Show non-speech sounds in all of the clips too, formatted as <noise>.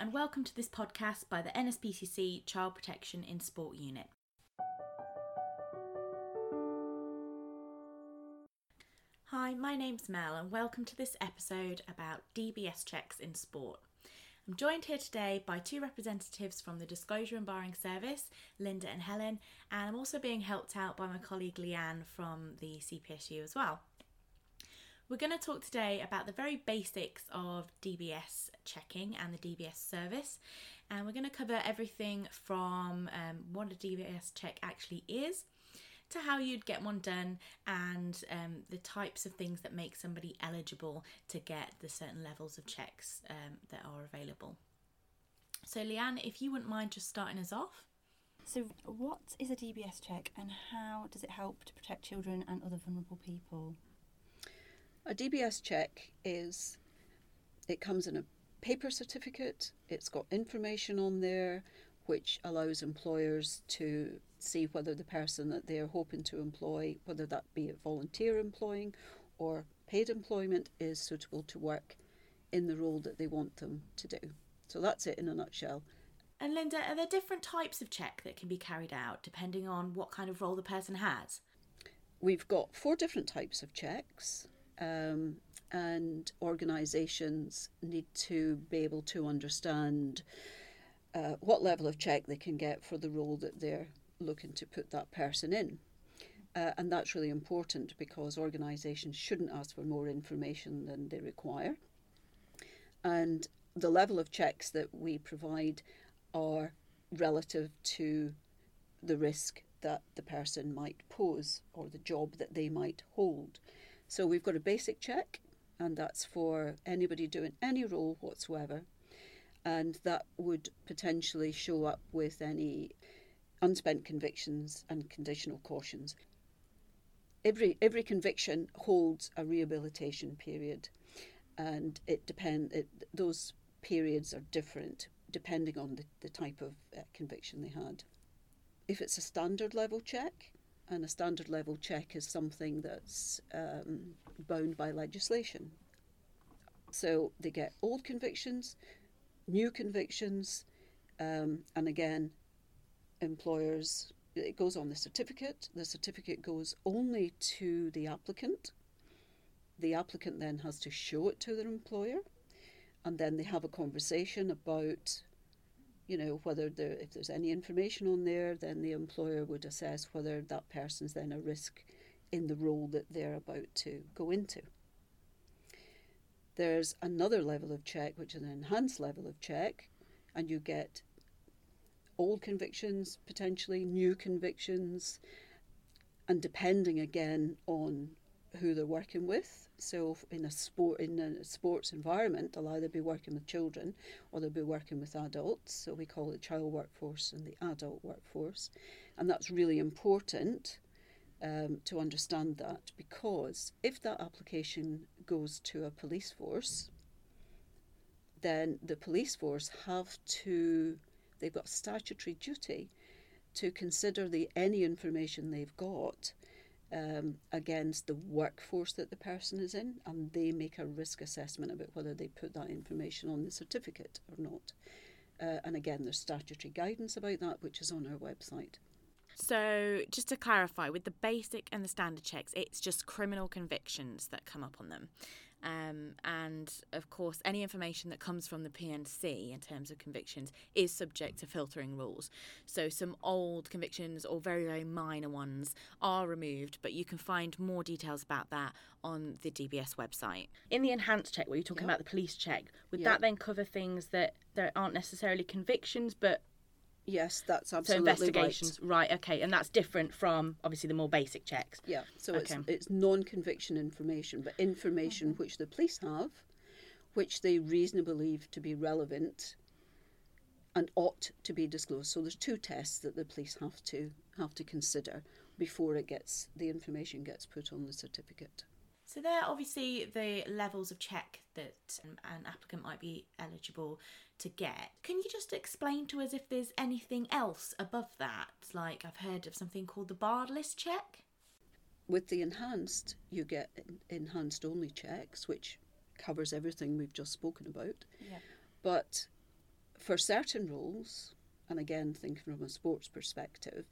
and welcome to this podcast by the NSPCC Child Protection in Sport Unit. Hi, my name's Mel, and welcome to this episode about DBS checks in sport. I'm joined here today by two representatives from the Disclosure and Barring Service, Linda and Helen, and I'm also being helped out by my colleague Leanne from the CPSU as well. We're going to talk today about the very basics of DBS checking and the DBS service, and we're going to cover everything from um, what a DBS check actually is to how you'd get one done and um, the types of things that make somebody eligible to get the certain levels of checks um, that are available. So, Leanne, if you wouldn't mind just starting us off. So, what is a DBS check and how does it help to protect children and other vulnerable people? A DBS check is, it comes in a paper certificate, it's got information on there which allows employers to see whether the person that they're hoping to employ, whether that be a volunteer employing or paid employment, is suitable to work in the role that they want them to do. So that's it in a nutshell. And Linda, are there different types of check that can be carried out depending on what kind of role the person has? We've got four different types of checks um, and organisations need to be able to understand uh, what level of check they can get for the role that they're looking to put that person in. Uh, and that's really important because organisations shouldn't ask for more information than they require. And the level of checks that we provide are relative to the risk that the person might pose or the job that they might hold. So we've got a basic check, and that's for anybody doing any role whatsoever, and that would potentially show up with any unspent convictions and conditional cautions. Every every conviction holds a rehabilitation period, and it depend it, those periods are different depending on the, the type of uh, conviction they had. If it's a standard level check, and a standard level check is something that's um, bound by legislation. So they get old convictions, new convictions, um, and again, employers, it goes on the certificate. The certificate goes only to the applicant. The applicant then has to show it to their employer, and then they have a conversation about you know, whether there, if there's any information on there, then the employer would assess whether that person's then a risk in the role that they're about to go into. There's another level of check, which is an enhanced level of check, and you get old convictions, potentially new convictions, and depending again on who they're working with. So in a sport in a sports environment, they'll either be working with children or they'll be working with adults. So we call it child workforce and the adult workforce, and that's really important um, to understand that because if that application goes to a police force, then the police force have to they've got statutory duty to consider the any information they've got um, against the workforce that the person is in, and they make a risk assessment about whether they put that information on the certificate or not. Uh, and again, there's statutory guidance about that, which is on our website. So, just to clarify, with the basic and the standard checks, it's just criminal convictions that come up on them. Um, and of course, any information that comes from the PNC in terms of convictions is subject to filtering rules. So, some old convictions or very, very minor ones are removed, but you can find more details about that on the DBS website. In the enhanced check, where you're talking yep. about the police check, would yep. that then cover things that there aren't necessarily convictions but Yes, that's absolutely so investigations, right. right. Okay, and that's different from obviously the more basic checks. Yeah, so okay. it's it's non-conviction information, but information mm-hmm. which the police have, which they reasonably believe to be relevant, and ought to be disclosed. So there's two tests that the police have to have to consider before it gets the information gets put on the certificate. So there are obviously the levels of check that an applicant might be eligible to get. Can you just explain to us if there's anything else above that? Like I've heard of something called the barred list check. With the enhanced, you get enhanced only checks, which covers everything we've just spoken about. Yeah. But for certain roles, and again, thinking from a sports perspective,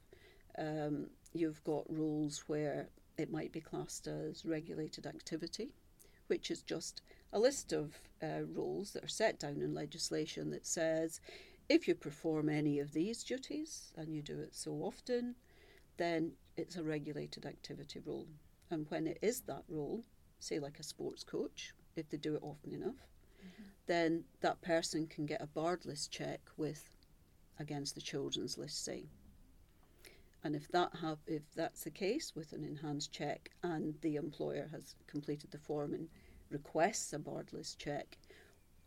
um, you've got roles where it might be classed as regulated activity, which is just a list of uh, roles that are set down in legislation that says if you perform any of these duties and you do it so often, then it's a regulated activity role. And when it is that role, say like a sports coach, if they do it often enough, mm-hmm. then that person can get a barred list check with against the children's list, say. And if that have if that's the case with an enhanced check and the employer has completed the form and requests a barred list check,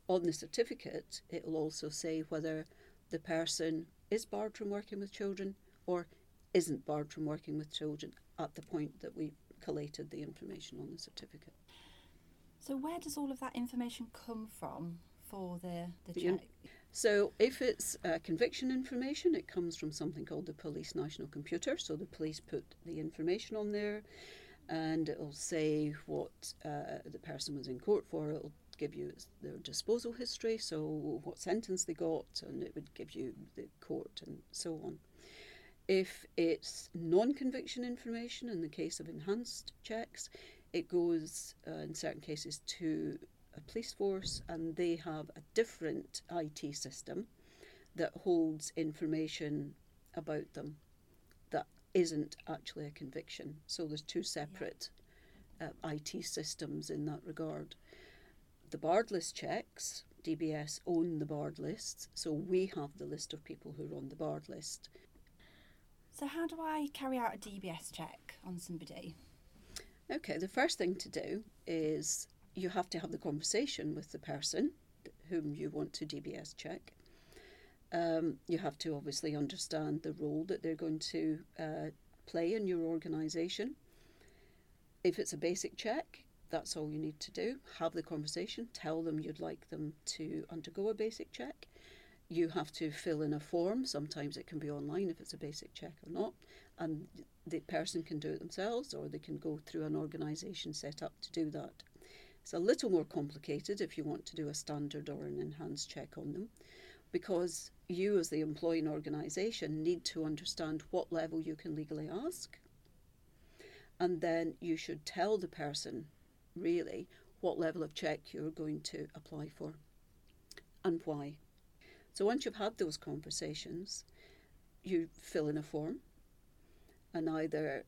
on the certificate it will also say whether the person is barred from working with children or isn't barred from working with children at the point that we collated the information on the certificate. So where does all of that information come from for the, the check? So if it's uh, conviction information, it comes from something called the Police National Computer. So the police put the information on there and it'll say what uh, the person was in court for. It'll give you their disposal history, so what sentence they got, and it would give you the court and so on. If it's non conviction information, in the case of enhanced checks, it goes uh, in certain cases to a police force and they have a different IT system that holds information about them isn't actually a conviction. So there's two separate yeah. uh, IT systems in that regard. The barred list checks, DBS own the barred lists, so we have the list of people who are on the barred list. So, how do I carry out a DBS check on somebody? Okay, the first thing to do is you have to have the conversation with the person whom you want to DBS check. Um, you have to obviously understand the role that they're going to uh, play in your organisation. If it's a basic check, that's all you need to do. Have the conversation, tell them you'd like them to undergo a basic check. You have to fill in a form. Sometimes it can be online if it's a basic check or not. And the person can do it themselves or they can go through an organisation set up to do that. It's a little more complicated if you want to do a standard or an enhanced check on them because you, as the employing organisation, need to understand what level you can legally ask. And then you should tell the person, really, what level of check you're going to apply for and why. So once you've had those conversations, you fill in a form and either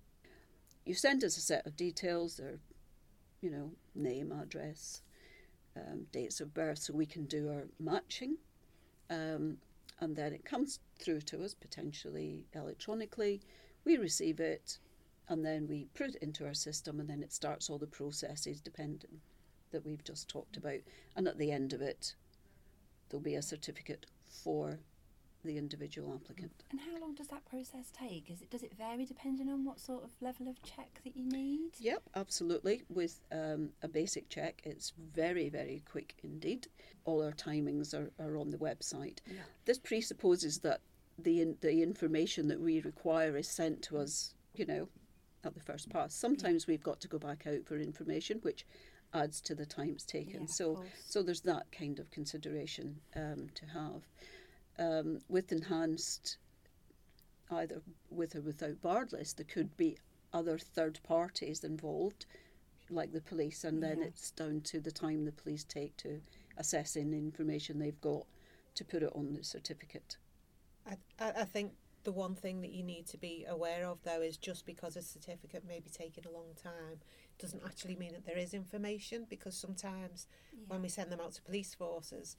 you send us a set of details, or you know, name, address, um, dates of birth, so we can do our matching. Um, and then it comes through to us potentially electronically. We receive it, and then we put it into our system, and then it starts all the processes depending that we've just talked about. And at the end of it, there'll be a certificate for the individual applicant. And how long does that process take? Is it does it vary depending on what sort of level of check that you need? Yep, absolutely. With um, a basic check, it's very very quick indeed. All our timings are, are on the website. Yeah. This presupposes that the the information that we require is sent to us, you know, at the first pass. Sometimes we've got to go back out for information, which adds to the times taken. Yeah, so so there's that kind of consideration um, to have um, with enhanced, either with or without barred list, there could be other third parties involved, like the police, and then yeah. it's down to the time the police take to assessing the information they've got to put it on the certificate. I, I think the one thing that you need to be aware of though is just because a certificate may be taking a long time doesn't actually mean that there is information because sometimes yeah. when we send them out to police forces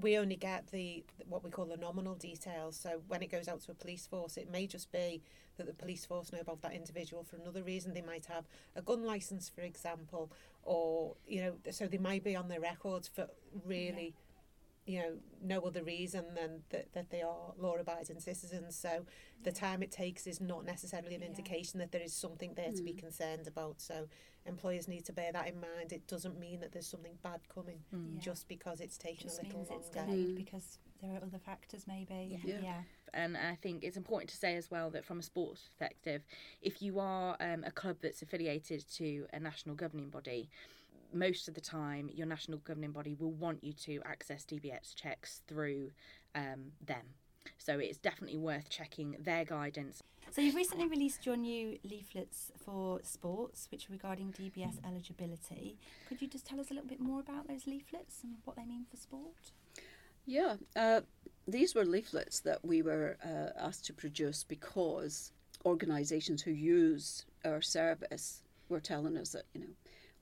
we only get the what we call the nominal details. So when it goes out to a police force, it may just be that the police force know about that individual for another reason. They might have a gun license, for example, or you know, so they might be on their records for really. Yeah you know, no other reason than that, that they are law abiding citizens. So the time it takes is not necessarily an yeah. indication that there is something there mm. to be mm. concerned about. So employers need to bear that in mind. It doesn't mean that there's something bad coming mm. yeah. just because it's taken just a little means longer. It's delayed mm. because there are other factors maybe. Yeah. yeah. And I think it's important to say as well that from a sports perspective, if you are um, a club that's affiliated to a national governing body, most of the time your national governing body will want you to access DBS checks through um, them. So it's definitely worth checking their guidance. So you've recently released your new leaflets for sports, which are regarding DBS eligibility. Could you just tell us a little bit more about those leaflets and what they mean for sport? Yeah, uh, these were leaflets that we were uh, asked to produce because organisations who use our service were telling us that, you know,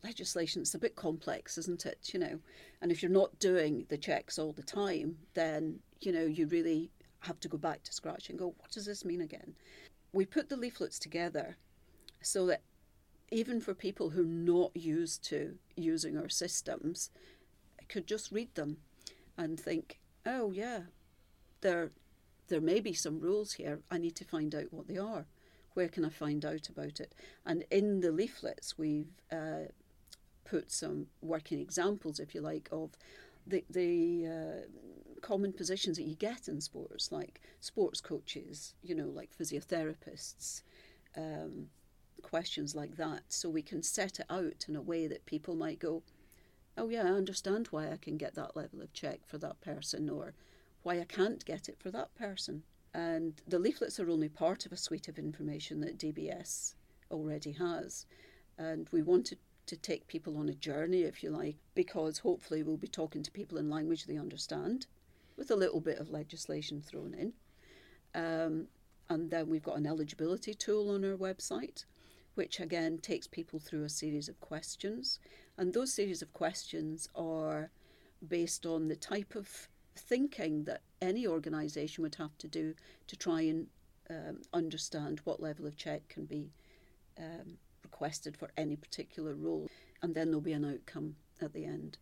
legislation is a bit complex, isn't it? You know, and if you're not doing the checks all the time, then, you know, you really have to go back to scratch and go, what does this mean again? We put the leaflets together so that even for people who are not used to using our systems, could just read them and think, oh yeah, there there may be some rules here. I need to find out what they are. Where can I find out about it? And in the leaflets, we've uh, put some working examples, if you like, of the the uh, common positions that you get in sports, like sports coaches, you know, like physiotherapists, um, questions like that. So we can set it out in a way that people might go, oh yeah, I understand why I can get that level of check for that person, or why I can't get it for that person. And the leaflets are only part of a suite of information that DBS already has. And we wanted to take people on a journey, if you like, because hopefully we'll be talking to people in language they understand, with a little bit of legislation thrown in. Um, and then we've got an eligibility tool on our website, which again takes people through a series of questions. And those series of questions are based on the type of thinking that any organisation would have to do to try and um, understand what level of check can be um, requested for any particular role, and then there'll be an outcome at the end.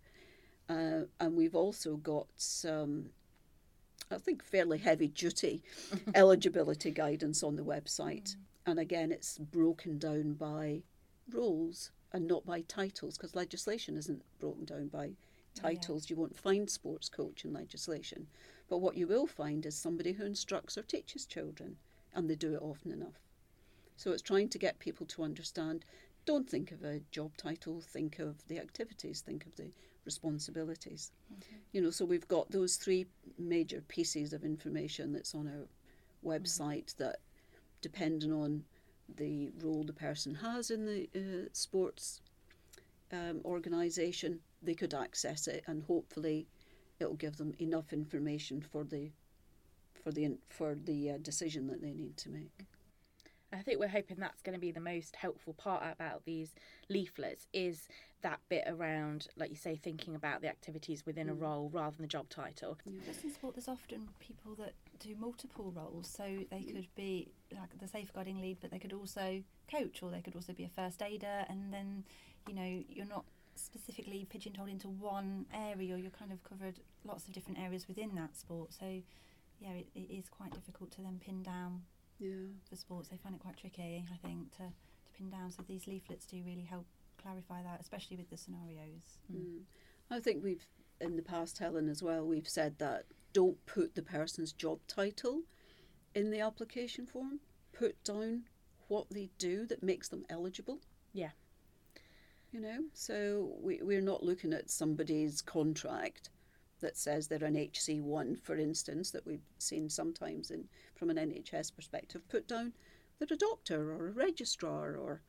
Uh, and we've also got some, I think, fairly heavy duty <laughs> eligibility guidance on the website. And again, it's broken down by roles and not by titles because legislation isn't broken down by titles. You won't find sports coach in legislation. But what you will find is somebody who instructs or teaches children, and they do it often enough. So it's trying to get people to understand don't think of a job title, think of the activities, think of the responsibilities. Mm-hmm. You know, so we've got those three major pieces of information that's on our website that, depending on the role the person has in the uh, sports um, organisation, they could access it, and hopefully, it'll give them enough information for the for the for the uh, decision that they need to make. I think we're hoping that's going to be the most helpful part about these leaflets is that bit around, like you say, thinking about the activities within a mm. role rather than the job title. Just in sport, there's often people that do multiple roles, so they mm. could be like the safeguarding lead, but they could also coach, or they could also be a first aider, and then you know you're not specifically pigeonholed into one area. You're kind of covered lots of different areas within that sport. So yeah, it, it is quite difficult to then pin down Yeah. for sports. They find it quite tricky, I think, to, to pin down. So these leaflets do really help clarify that, especially with the scenarios. Mm. I think we've, in the past, Helen, as well, we've said that don't put the person's job title in the application form. Put down what they do that makes them eligible. Yeah. You know, so we, we're not looking at somebody's contract that says they're an HC1, for instance, that we've seen sometimes in from an NHS perspective. Put down they're a doctor or a registrar or,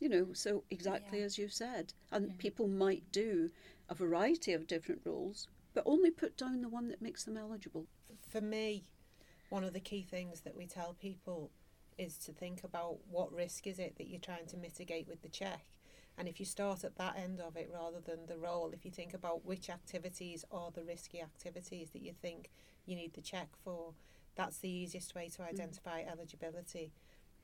you know, so exactly Yeah. as you said. And Yeah. people might do a variety of different roles, but only put down the one that makes them eligible. For me, one of the key things that we tell people is to think about what risk is it that you're trying to mitigate with the check. And if you start at that end of it rather than the role, if you think about which activities are the risky activities that you think you need the check for, that's the easiest way to identify eligibility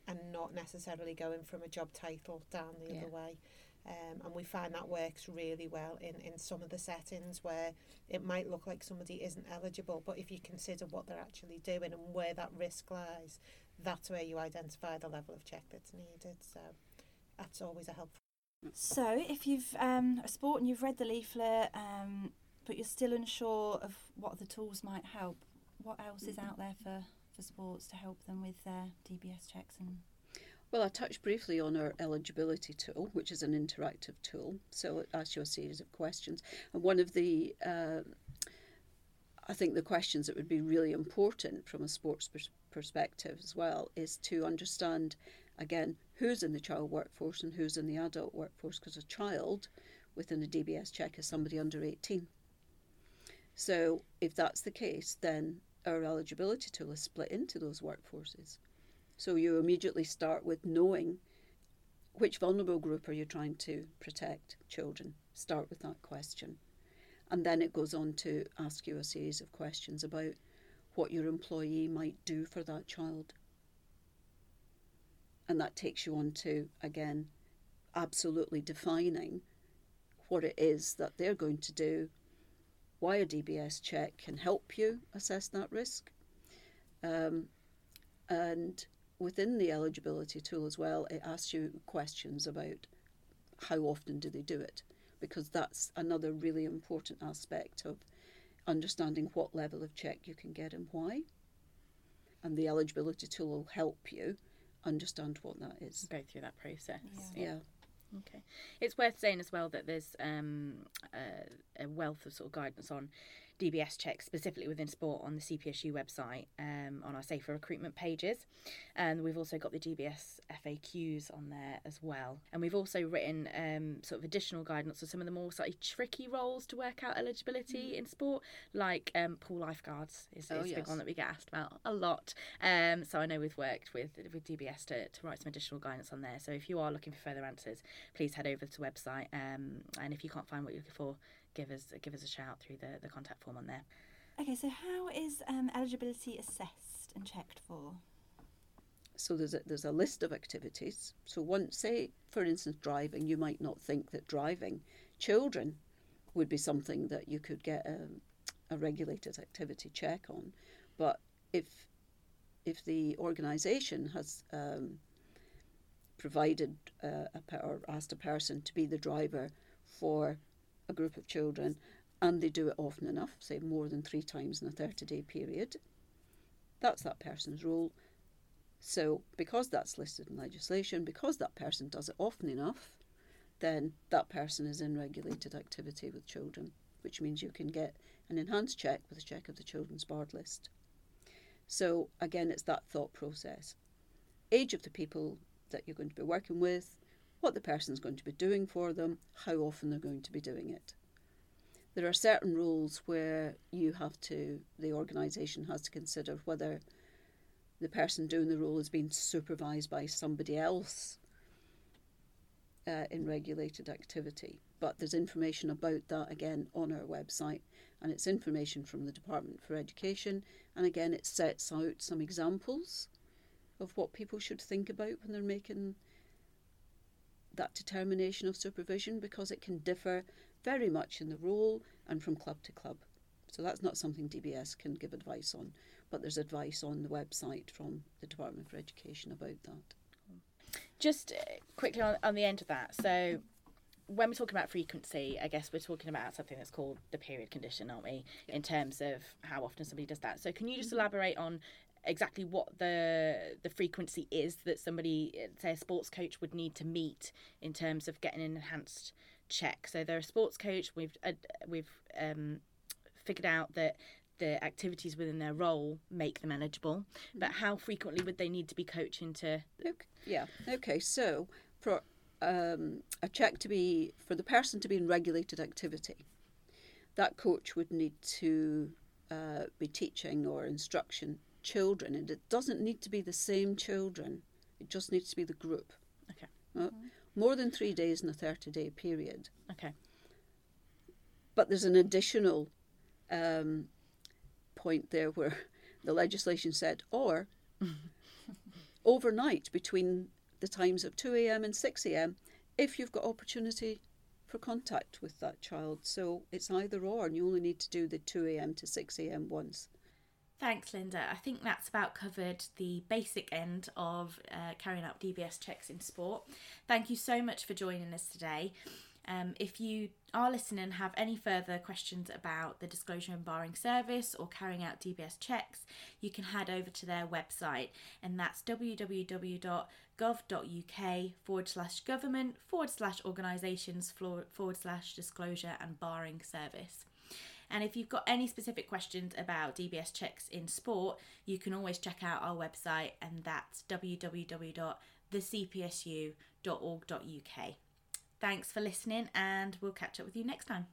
and not necessarily going from a job title down the Yeah. other way. Um, and we find that works really well in, in some of the settings where it might look like somebody isn't eligible, but if you consider what they're actually doing and where that risk lies, that's where you identify the level of check that's needed. So that's always a helpful. So, if you've um, a sport and you've read the leaflet, um, but you're still unsure of what the tools might help, what else is out there for, for sports to help them with their DBS checks and Well, I touched briefly on our eligibility tool, which is an interactive tool. So it asks you a series of questions. And one of the, uh, I think the questions that would be really important from a sports pers- perspective as well is to understand, again, who's in the child workforce and who's in the adult workforce, because a child within a DBS check is somebody under 18. So if that's the case, then our eligibility tool is split into those workforces. So you immediately start with knowing which vulnerable group are you trying to protect children. Start with that question. And then it goes on to ask you a series of questions about what your employee might do for that child. And that takes you on to, again, absolutely defining what it is that they're going to do, why a DBS check can help you assess that risk. Um, and within the eligibility tool as well, it asks you questions about how often do they do it, because that's another really important aspect of understanding what level of check you can get and why. And the eligibility tool will help you understand what that is. Go through that process. Yeah. Okay. It's worth saying as well that there's um, a, a wealth of sort of guidance on DBS checks, specifically within sport, on the CPSU website um, on our safer recruitment pages. And we've also got the DBS FAQs on there as well. And we've also written um, sort of additional guidance for some of the more slightly tricky roles to work out eligibility in sport, like um, pool lifeguards is, Oh, is a big one that we get asked about a lot. Um, so I know we've worked with with DBS to, to write some additional guidance on there. So if you are looking for further answers, please head over to the website. Um, and if you can't find what you're looking for, give us give us a shout through the, the contact form on there. Okay, so how is um, eligibility assessed and checked for? So there's a, there's a list of activities. So once, say, for instance, driving, you might not think that driving children would be something that you could get a, a regulated activity check on. But if if the organisation has um, provided uh, a, or asked a person to be the driver for a group of children, and they do it often enough, say more than three times in a 30 day period, that's that person's role. So, because that's listed in legislation, because that person does it often enough, then that person is in regulated activity with children, which means you can get an enhanced check with a check of the children's barred list. So, again, it's that thought process. Age of the people that you're going to be working with, what the person's going to be doing for them, how often they're going to be doing it. There are certain rules where you have to, the organisation has to consider whether the person doing the role is being supervised by somebody else uh, in regulated activity. But there's information about that again on our website, and it's information from the Department for Education. And again, it sets out some examples of what people should think about when they're making that determination of supervision because it can differ very much in the role and from club to club. So that's not something DBS can give advice on, but there's advice on the website from the Department for Education about that. Just uh, quickly on, on the end of that. So, when we're talking about frequency, I guess we're talking about something that's called the period condition, aren't we? In terms of how often somebody does that. So, can you just elaborate on exactly what the the frequency is that somebody, say, a sports coach, would need to meet in terms of getting an enhanced check? So, they're a sports coach. We've uh, we've um, figured out that the activities within their role make them eligible, but how frequently would they need to be coaching to Okay. Yeah. Okay. So for um, a check to be for the person to be in regulated activity, that coach would need to uh, be teaching or instruction children, and it doesn't need to be the same children. It just needs to be the group. Okay. Uh, more than three days in a thirty-day period. Okay. But there's an additional um, point there where <laughs> the legislation said, or <laughs> overnight between the times of 2 a.m. and 6 a.m. if you've got opportunity for contact with that child. So it's either or, and you only need to do the 2 a.m. to 6 a.m. once. Thanks, Linda. I think that's about covered the basic end of uh, carrying out DBS checks in sport. Thank you so much for joining us today. Um, if you are listening and have any further questions about the disclosure and barring service or carrying out DBS checks, you can head over to their website, and that's www.gov.uk forward slash government forward slash organisations forward slash disclosure and barring service. And if you've got any specific questions about DBS checks in sport, you can always check out our website, and that's www.thecpsu.org.uk. Thanks for listening, and we'll catch up with you next time.